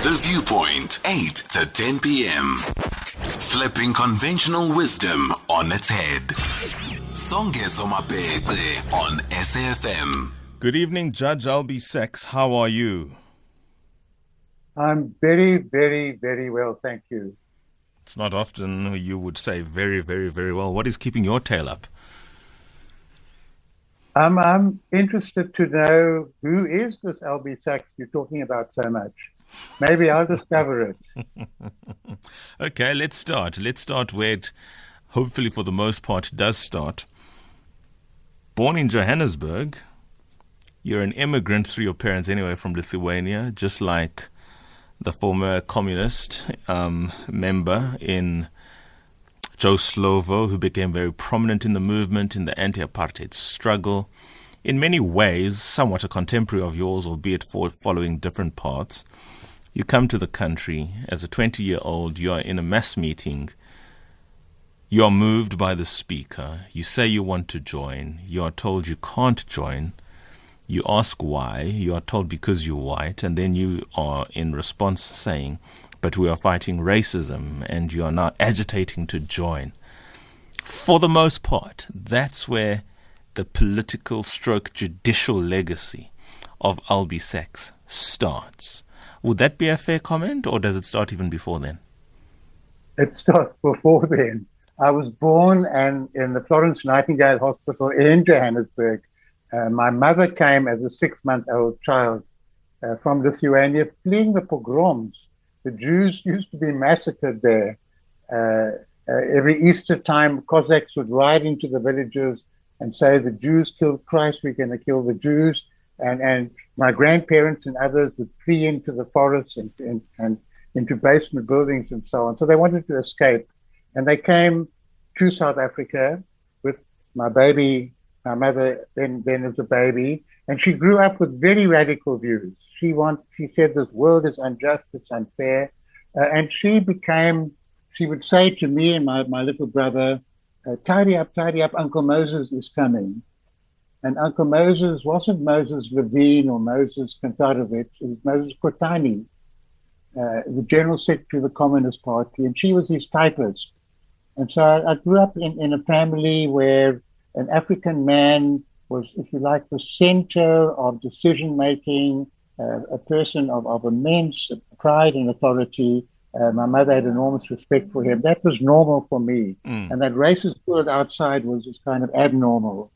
The Viewpoint, 8 to 10 p.m. Flipping conventional wisdom on its head. Songezo Mapete on SAFM. Good evening, Judge Albie Sachs. How are you? I'm very, very, very well, thank you. It's not often you would say very, very, very well. What is keeping your tail up? Um, I'm interested to know who is this Albie Sachs you're talking about so much. Maybe I'll discover it. okay, let's start. Let's start where it, hopefully, for the most part, does start. Born in Johannesburg, you're an immigrant through your parents anyway from Lithuania, just like the former communist um, member in Joe Slovo, who became very prominent in the movement in the anti apartheid struggle. In many ways, somewhat a contemporary of yours, albeit for following different paths. You come to the country as a 20 year old, you are in a mass meeting. You are moved by the speaker. You say you want to join. You are told you can't join. You ask why. You are told because you're white. And then you are in response saying, but we are fighting racism and you are now agitating to join. For the most part, that's where the political stroke judicial legacy of Albie Sachs starts. Would that be a fair comment, or does it start even before then? It starts before then. I was born and in the Florence Nightingale Hospital in Johannesburg. Uh, my mother came as a six-month-old child uh, from Lithuania, fleeing the pogroms. The Jews used to be massacred there. Uh, uh every Easter time, Cossacks would ride into the villages and say, "The Jews killed Christ. We're going to kill the Jews." and, and my grandparents and others would flee into the forests and, and, and into basement buildings and so on. So they wanted to escape. And they came to South Africa with my baby, my mother then, then as a baby. And she grew up with very radical views. She want, she said this world is unjust, it's unfair. Uh, and she became, she would say to me and my, my little brother, uh, tidy up, tidy up, Uncle Moses is coming. And Uncle Moses wasn't Moses Levine or Moses Kantarovich, it was Moses Kotane, uh, the General Secretary of the Communist Party, and she was his typist. And so I, I grew up in, in a family where an African man was, if you like, the center of decision making, uh, a person of, of immense pride and authority. Uh, my mother had enormous respect for him. That was normal for me. Mm. And that racist world outside was, was kind of abnormal.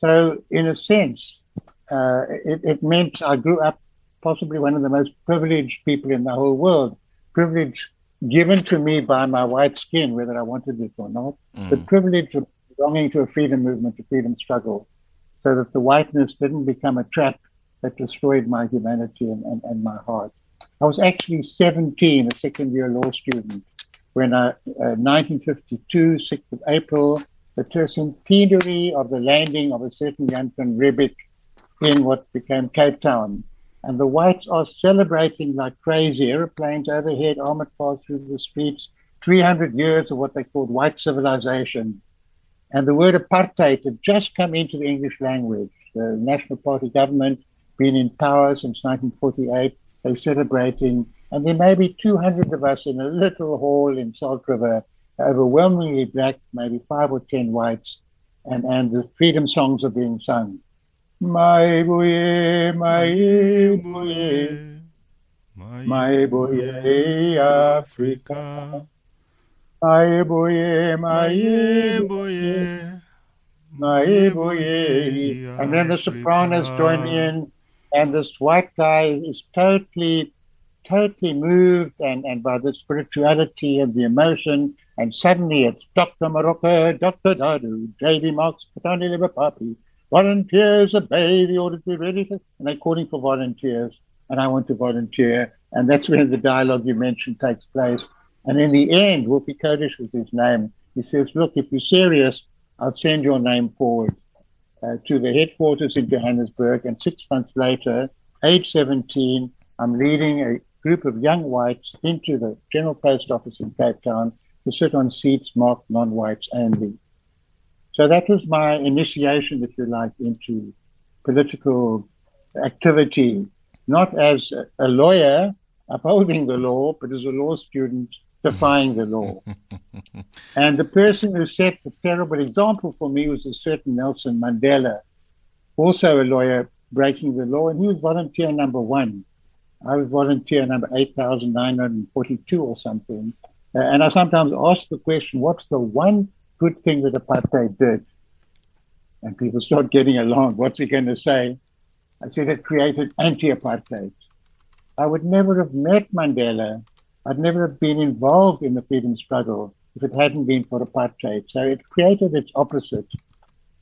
So, in a sense, uh, it, it, meant I grew up possibly one of the most privileged people in the whole world. Privilege given to me by my white skin, whether I wanted it or not, mm. the privilege of belonging to a freedom movement, a freedom struggle, so that the whiteness didn't become a trap that destroyed my humanity and, and, and my heart. I was actually 17, a second year law student, when I, uh, 1952, 6th of April, the tercentenary of the landing of a certain Jan van Riebeeck in what became Cape Town. And the whites are celebrating like crazy. Airplanes overhead, armored cars through the streets, 300 years of what they called white civilization. And the word apartheid had just come into the English language. The National Party government been in power since 1948. They're celebrating. And there may be 200 of us in a little hall in Salt River overwhelmingly black, maybe five or ten whites, and, and the freedom songs are being sung. My boy, my boy, my boy, Africa. My boy, my boy, my boy. And then the sopranos join in, and this white guy is totally, totally moved and, and by the spirituality and the emotion and suddenly it's Dr. Moroka, Dr. Dadoo, J.B. Marks, Patani Liver Volunteers obey the order to be ready for, and they're calling for volunteers, and I want to volunteer. And that's when the dialogue you mentioned takes place. And in the end, Wolfie Kodesh was his name. He says, Look, if you're serious, I'll send your name forward uh, to the headquarters in Johannesburg. And six months later, age 17, I'm leading a group of young whites into the General Post Office in Cape Town to sit on seats marked non-whites only. So that was my initiation, if you like, into political activity, not as a lawyer, upholding the law, but as a law student, defying the law. and the person who set the terrible example for me was a certain Nelson Mandela, also a lawyer breaking the law, and he was volunteer number one. I was volunteer number 8,942 or something. And I sometimes ask the question, what's the one good thing that apartheid did? And people start getting along. What's he going to say? I said it created anti-apartheid. I would never have met Mandela. I'd never have been involved in the freedom struggle if it hadn't been for apartheid. So it created its opposite.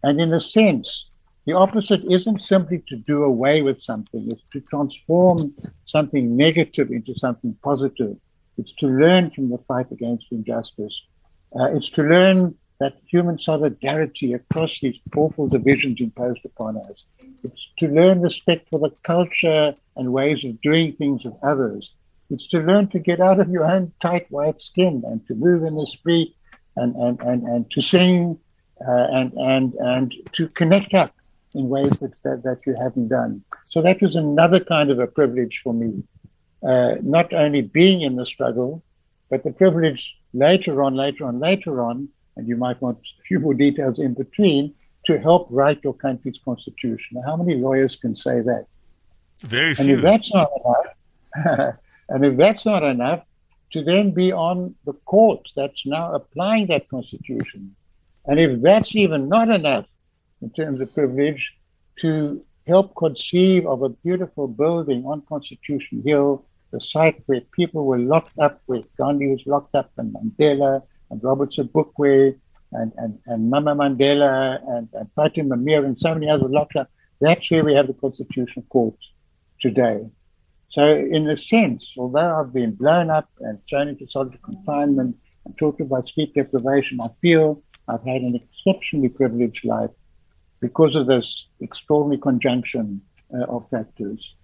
And in a sense, the opposite isn't simply to do away with something, it's to transform something negative into something positive. It's to learn from the fight against injustice. Uh, it's to learn that human solidarity across these awful divisions imposed upon us. It's to learn respect for the culture and ways of doing things of others. It's to learn to get out of your own tight white skin and to move in the street and, and, and, and to sing uh, and, and, and to connect up in ways that, that, that you haven't done. So that was another kind of a privilege for me. Uh, not only being in the struggle, but the privilege later on, later on, later on, and you might want a few more details in between, to help write your country's constitution. How many lawyers can say that? Very few. And if that's not enough, and if that's not enough, to then be on the court that's now applying that constitution. And if that's even not enough in terms of privilege, to help conceive of a beautiful building on Constitution Hill, the site where people were locked up, where Gandhi was locked up, and Mandela, and Robert Sobukwe, and, and, and Mama Mandela and, and Fatima Meer and so many others locked up. That's where we have the Constitutional Court today. So, in a sense, although I've been blown up and thrown into solitary confinement and talking about sleep deprivation, I feel I've had an exceptionally privileged life because of this extraordinary conjunction uh, of factors.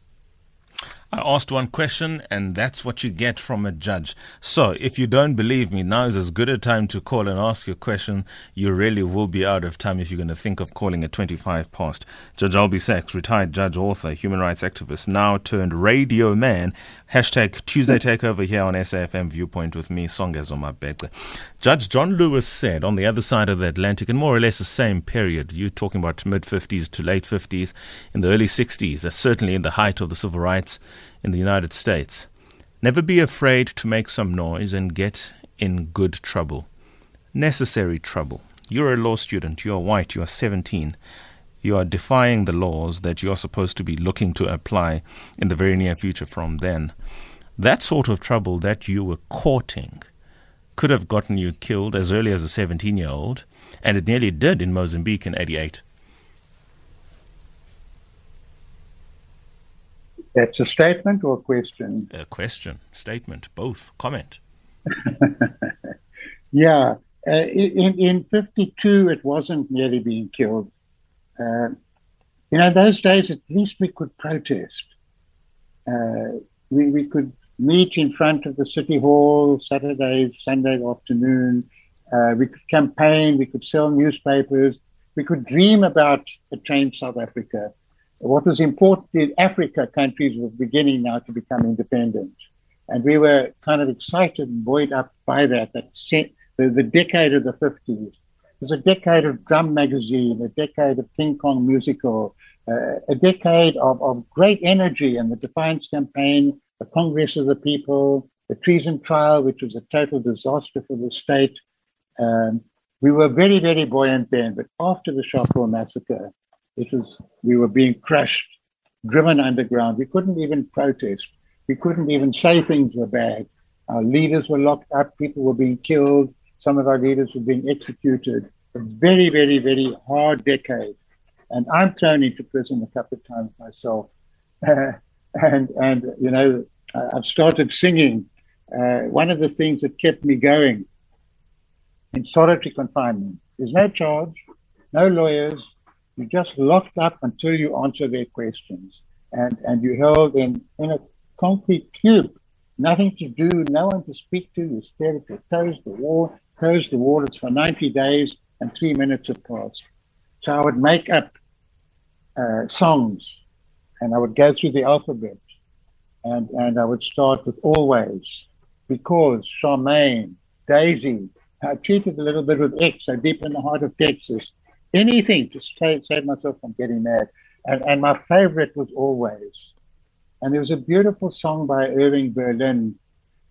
I asked one question, and that's what you get from a judge. So, if you don't believe me, now is as good a time to call and ask your question. You really will be out of time if you're going to think of calling at 25 past. Judge Albie Sachs, retired judge, author, human rights activist, now turned radio man. Hashtag Tuesday Takeover here on SAFM Viewpoint with me, Songezo Mabete. Judge John Lewis said on the other side of the Atlantic, in more or less the same period, you're talking about mid 50s to late 50s, in the early 60s, certainly in the height of the civil rights in the United States. Never be afraid to make some noise and get in good trouble. Necessary trouble. You're a law student, you're white, you're 17. You are defying the laws that you're supposed to be looking to apply in the very near future from then. That sort of trouble that you were courting could have gotten you killed as early as a 17 year old, and it nearly did in Mozambique in 88. That's a statement or a question? A question, statement, both. Comment. yeah. Uh, in, in 52, it wasn't nearly being killed. Uh, you know, those days, at least we could protest. Uh, we, we could meet in front of the city hall Saturday, Sunday afternoon. Uh, we could campaign. We could sell newspapers. We could dream about a changed South Africa what was important in Africa, countries were beginning now to become independent. And we were kind of excited and buoyed up by that. That the, the decade of the 50s it was a decade of Drum Magazine, a decade of King Kong Musical, uh, a decade of, of great energy and the Defiance Campaign, the Congress of the People, the treason trial, which was a total disaster for the state. Um, we were very, very buoyant then. But after the Sharpeville massacre, it was we were being crushed, driven underground. We couldn't even protest. We couldn't even say things were bad. Our leaders were locked up. People were being killed. Some of our leaders were being executed. A very, very, very hard decade. And I'm thrown into prison a couple of times myself. Uh, and and you know, I've started singing. Uh, one of the things that kept me going in solitary confinement. There's no charge, no lawyers, you're just locked up until you answer their questions. And, and you're held in, in a concrete cube, nothing to do, no one to speak to. You stare at your toes, the wall, close the wall. It's for 90 days and three minutes have passed. So I would make up uh, songs and I would go through the alphabet and, and I would start with always, because, Charmaine, Daisy. I cheated a little bit with X, so deep in the heart of Texas. Anything to save, save myself from getting mad. And, and my favorite was always. And there was a beautiful song by Irving Berlin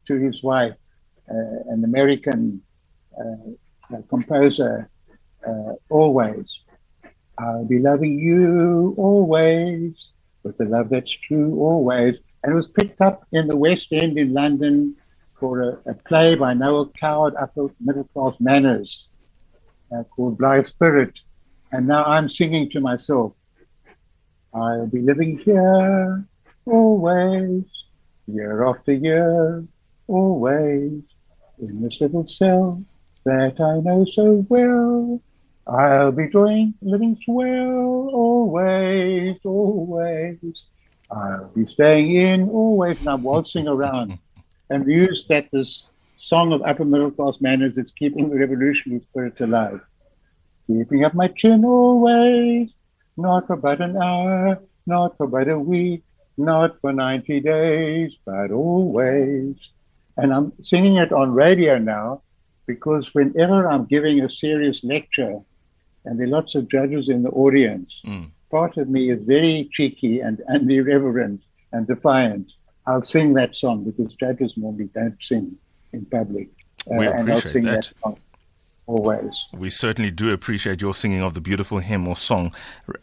to his wife, uh, an American uh, composer, uh, always. I'll be loving you always with the love that's true always. And it was picked up in the West End in London for a, a play by Noel Coward, Upper Middle Class Manners, uh, called Blithe Spirit. And now I'm singing to myself, I'll be living here always, year after year, always, in this little cell that I know so well. I'll be doing living swell always, always. I'll be staying in always, and I'm waltzing around. And use that this song of upper middle class manners is keeping the revolutionary spirit alive. Keeping up my chin always, not for but an hour, not for but a week, not for 90 days, but always. And I'm singing it on radio now because whenever I'm giving a serious lecture and there are lots of judges in the audience, mm. part of me is very cheeky and, and irreverent and defiant. I'll sing that song because judges normally don't sing in public. Uh, we appreciate and I'll sing that. that song always. We certainly do appreciate your singing of the beautiful hymn or song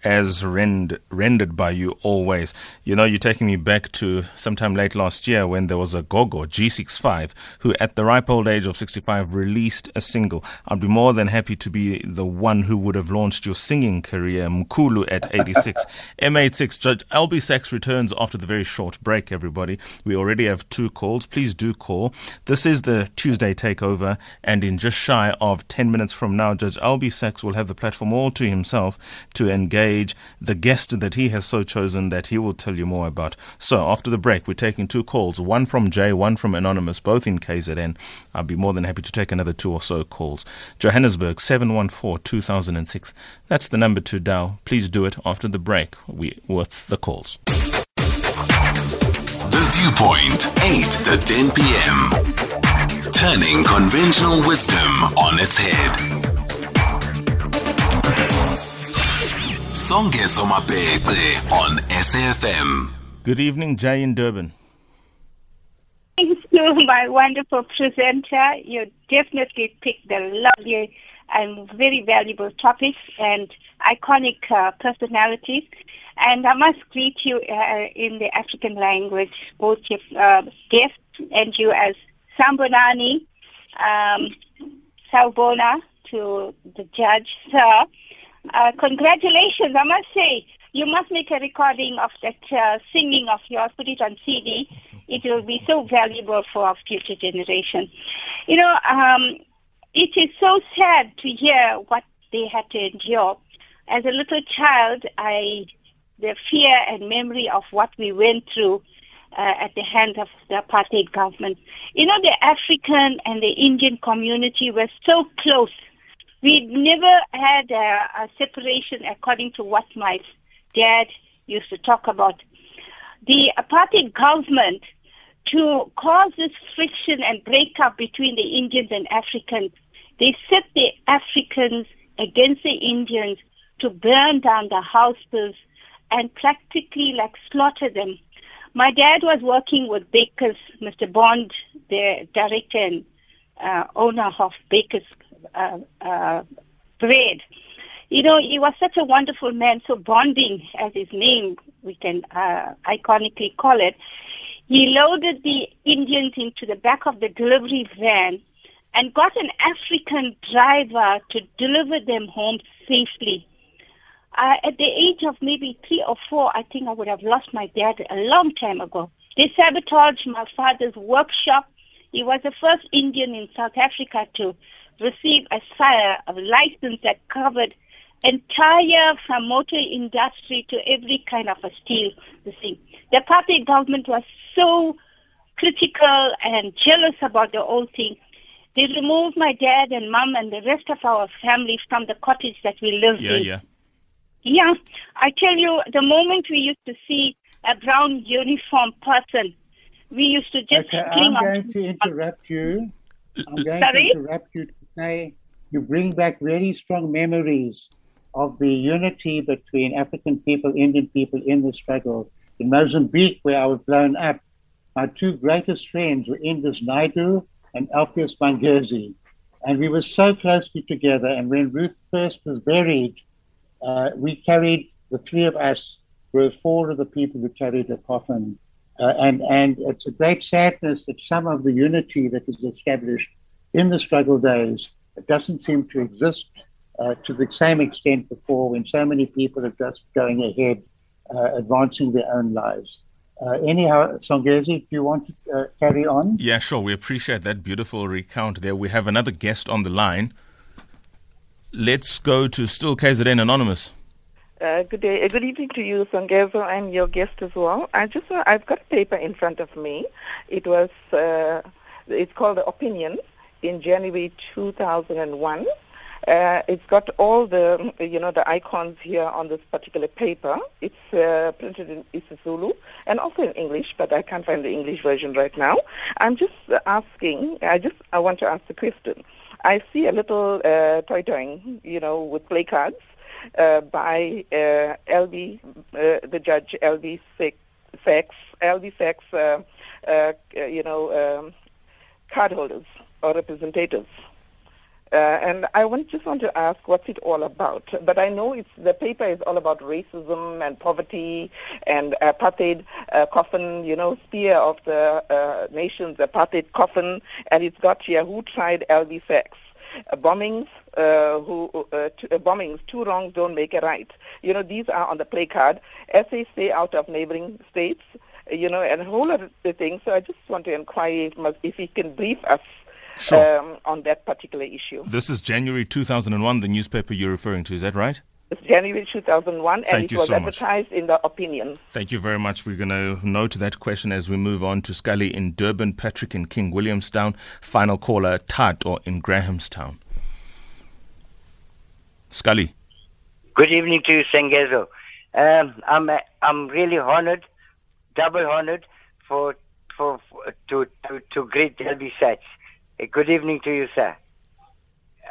as rend, rendered by you always. You know, you're taking me back to sometime late last year when there was a Gogo G65 who, at the ripe old age of 65, released a single. I'd be more than happy to be the one who would have launched your singing career, Mkulu at 86. M86 Judge Albie Sachs returns after the very short break, everybody. We already have two calls. Please do call. This is the Tuesday takeover, and in just shy of 10 minutes from now, Judge Albie Sachs will have the platform all to himself to engage the guest that he has so chosen that he will tell you more about. So after the break, we're taking two calls, one from Jay, one from Anonymous, both in KZN. I'll be more than happy to take another two or so calls. Johannesburg, 714 2006. That's the number to dial. Please do it after the break we, with the calls. The Viewpoint, 8 to 10 p.m turning conventional wisdom on its head. Songezo Mapete on SAFM. Good evening, Jay in Durban. Thank you, my wonderful presenter. You definitely picked the lovely and very valuable topics and iconic uh, personalities. And I must greet you uh, in the African language, both your uh, guests and you as Sambonani, um, Salbona to the judge, sir. Uh, congratulations, I must say. You must make a recording of that uh, singing of yours, put it on CD. It will be so valuable for our future generation. You know, um, it is so sad to hear what they had to endure. As a little child, I the fear and memory of what we went through uh, at the hands of the apartheid government. You know, the African and the Indian community were so close. We never had a, a separation according to what my dad used to talk about. The apartheid government, to cause this friction and breakup between the Indians and Africans, they set the Africans against the Indians to burn down the houses and practically like slaughter them. My dad was working with Baker's, Mr. Bond, the director and uh, owner of Baker's uh, uh, Bread. You know, he was such a wonderful man, so bonding, as his name we can uh, iconically call it. He loaded the Indians into the back of the delivery van and got an African driver to deliver them home safely. Uh, at the age of maybe three or four, I think I would have lost my dad a long time ago. They sabotaged my father's workshop. He was the first Indian in South Africa to receive a, a license that covered entire from motor industry to every kind of a steel the thing. The apartheid government was so critical and jealous about the whole thing. They removed my dad and mom and the rest of our family from the cottage that we lived yeah, in. Yeah, yeah, I tell you, the moment we used to see a brown uniform person. We used to just Okay, I'm going to interrupt you. I'm going Sorry? to interrupt you to say you bring back very strong memories of the unity between African people, Indian people in the struggle. In Mozambique, where I was blown up, my two greatest friends were Indres Naidoo and Alpheus Mangezi. And we were so closely together. And when Ruth First was buried, uh, we carried, the three of us were four of the people who carried the coffin. Uh, and, and it's a great sadness that some of the unity that was established in the struggle days doesn't seem to exist uh, to the same extent before when so many people are just going ahead, uh, advancing their own lives. Uh, anyhow, Songezi, do you want to uh, carry on? Yeah, sure. We appreciate that beautiful recount there. We have another guest on the line. Let's go to still KZN Anonymous. Uh, good day, uh, good evening to you, Songezo, and your guest as well. I just, uh, I've got a paper in front of me. It was, uh, it's called the Opinion in January 2001. Uh, it's got all the, you know, the icons here on this particular paper. It's uh, printed in isiZulu and also in English, but I can't find the English version right now. I'm just asking. I just, I want to ask the question. I see a little uh, toy toy, you know, with play cards uh, by uh, Albie, uh, the judge Albie Sachs, Albie Sachs, uh, uh, you know, um, cardholders or representatives. Uh, and I want, just want to ask what's it all about. But I know it's the paper is all about racism and poverty and apartheid uh, coffin, you know, spear of the uh, nation's apartheid coffin, and it's got here who tried Albie Sachs. Uh, bombings, uh, who uh, t- uh, bombings, two wrongs don't make a right. You know, these are on the play card they stay out of neighboring states. You know, and a whole of things. So I just want to inquire if, if he can brief us Sure. um, on that particular issue. This is January 2001, the newspaper you're referring to. Is that right? It's January 2001, Thank and it was so much. advertised in the Opinion. Thank you very much. We're going to note that question as we move on to Scully in Durban, Patrick in King Williamstown, final caller Tato in Grahamstown. Scully. Good evening to you, Sengezo. Um, I'm uh, I'm really honored, double honored, for for, for to, to to greet Delby Sachs. Good evening to you, sir.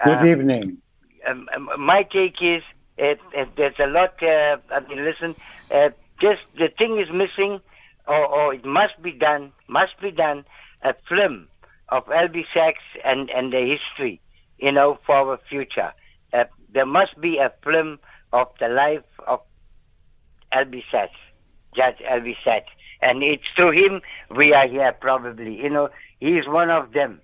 Good Um, evening. um, um, my take is uh, uh, there's a lot. Uh, I mean, listen, uh, just the thing is missing, or, or it must be done. Must be done. A film of Albie Sachs and and the history, you know, for our future. Uh, there must be a film of the life of Albie Sachs, Judge Albie Sachs, and it's through him we are here. Probably, you know, he is one of them.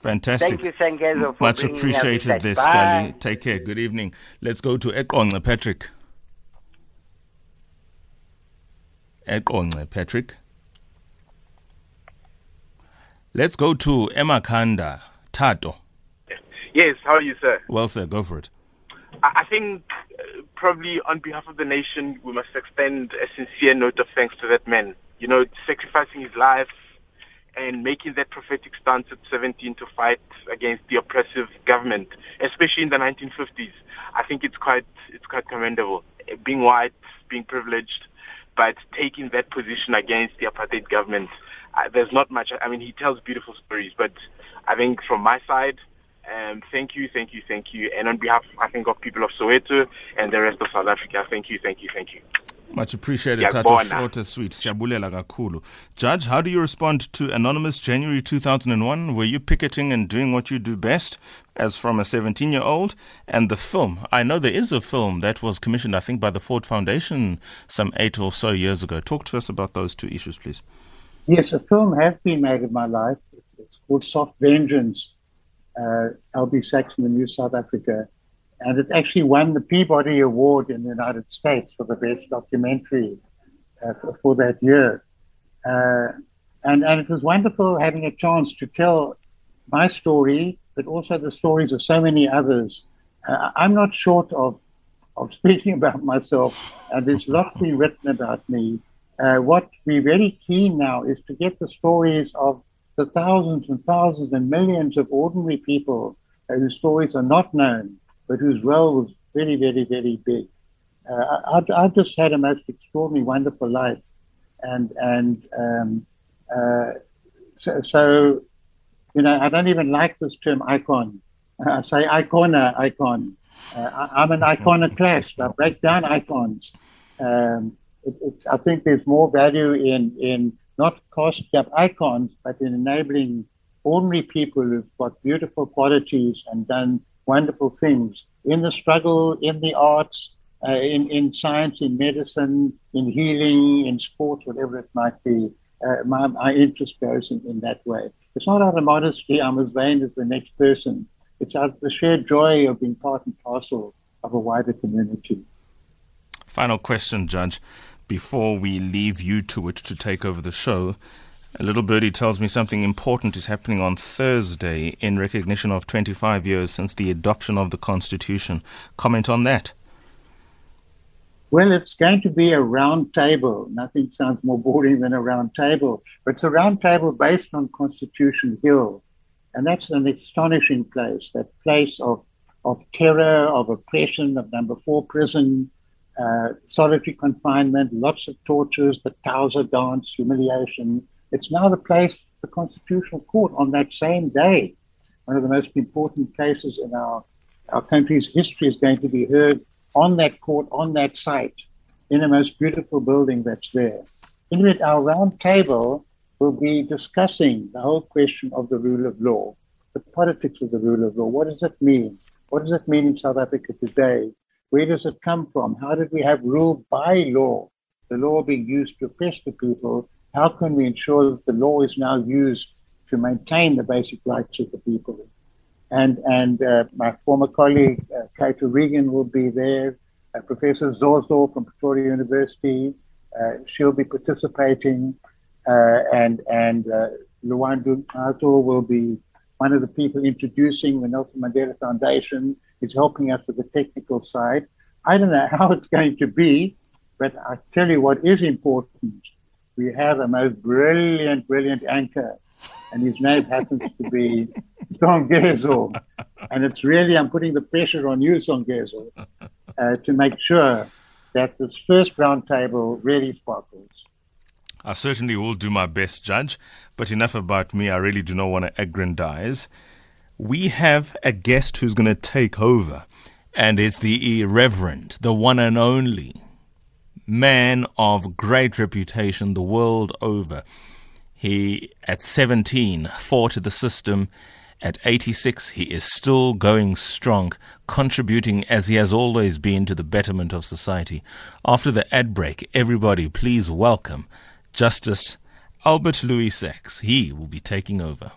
Fantastic. Thank you, Sengezo, for Much appreciated Sachs. there, Bye. Scully. Take care. Good evening. Let's go to Ekonce, Patrick. Ekonce, Patrick. Let's go to Emakanda, Tato. Yes, how are you, sir? Well, sir, go for it. I I think uh, probably on behalf of the nation, we must extend a sincere note of thanks to that man. You know, sacrificing his life and making that prophetic stance at 17 to fight against the oppressive government, especially in the 1950s. I think it's quite it's quite commendable. Being white, being privileged, but taking that position against the apartheid government. Uh, there's not much. I mean, he tells beautiful stories, but I think from my side, um, thank you, thank you, thank you. And on behalf, I think, of people of Soweto and the rest of South Africa, thank you, thank you, thank you. Much appreciated, Yeah, Tato. Short and sweet. Shabulela kakhulu. Judge, how do you respond to Anonymous January 2001? Were you picketing and doing what you do best as from a 17 year old? And the film, I know there is a film that was commissioned, I think, by the Ford Foundation some eight or so years ago. Talk to us about those two issues, please. Yes, a film has been made of my life. It's, it's called Soft Vengeance, uh, Albie Sachs in the New South Africa. And it actually won the Peabody Award in the United States for the best documentary uh, for, for that year. Uh, and, and it was wonderful having a chance to tell my story, but also the stories of so many others. Uh, I'm not short of, of speaking about myself, and there's lots been written about me. Uh, what we're very keen now is to get the stories of the thousands and thousands and millions of ordinary people whose stories are not known, but whose role was very, very, very big. Uh, I, I just had a most extraordinary, wonderful life. and and um, uh, so, so, you know, I don't even like this term icon. I say icona, icon. Uh, I, am an iconoclast. I break down icons. Um, it, I think there's more value in in not casting up icons, but in enabling ordinary people who've got beautiful qualities and done wonderful things in the struggle, in the arts, uh, in, in science, in medicine, in healing, in sports, whatever it might be. Uh, my, my interest goes in, in that way. It's not out of modesty, I'm as vain as the next person. It's out of the sheer joy of being part and parcel of a wider community. Final question, Judge. Before we leave you to it to take over the show, a little birdie tells me something important is happening on Thursday in recognition of 25 years since the adoption of the Constitution. Comment on that. Well, it's going to be a round table. Nothing sounds more boring than a round table. But it's a round table based on Constitution Hill. And that's an astonishing place, that place of, of terror, of oppression, of number four prison, uh, solitary confinement, lots of tortures, the Tauser dance, humiliation. It's now the place, the Constitutional Court, on that same day. One of the most important cases in our, our country's history is going to be heard on that court, on that site, in the most beautiful building that's there. In it, our round table will be discussing the whole question of the rule of law, the politics of the rule of law. What does it mean? What does it mean in South Africa today? Where does it come from? How did we have rule by law? The law being used to oppress the people. How can we ensure that the law is now used to maintain the basic rights of the people? and and uh, my former colleague uh, Kate O'Regan will be there. Uh, Professor Zozo from Pretoria University, uh, she'll be participating, uh, and and uh, Luandu Ato will be one of the people introducing the Nelson Mandela Foundation. Is helping us with the technical side. I don't know how it's going to be, but I tell you what is important. We have a most brilliant, brilliant anchor and his name happens to be Songezo. And it's really, I'm putting the pressure on you, Songezo, uh, to make sure that this first round table really sparkles. I certainly will do my best, Judge, but enough about me. I really do not want to aggrandize. We have a guest who's going to take over, and it's the irreverent, the one and only man of great reputation the world over. He, at 17, fought the system. At 86, he is still going strong, contributing as he has always been to the betterment of society. After the ad break, everybody please welcome Justice Albert Louis Sachs. He will be taking over.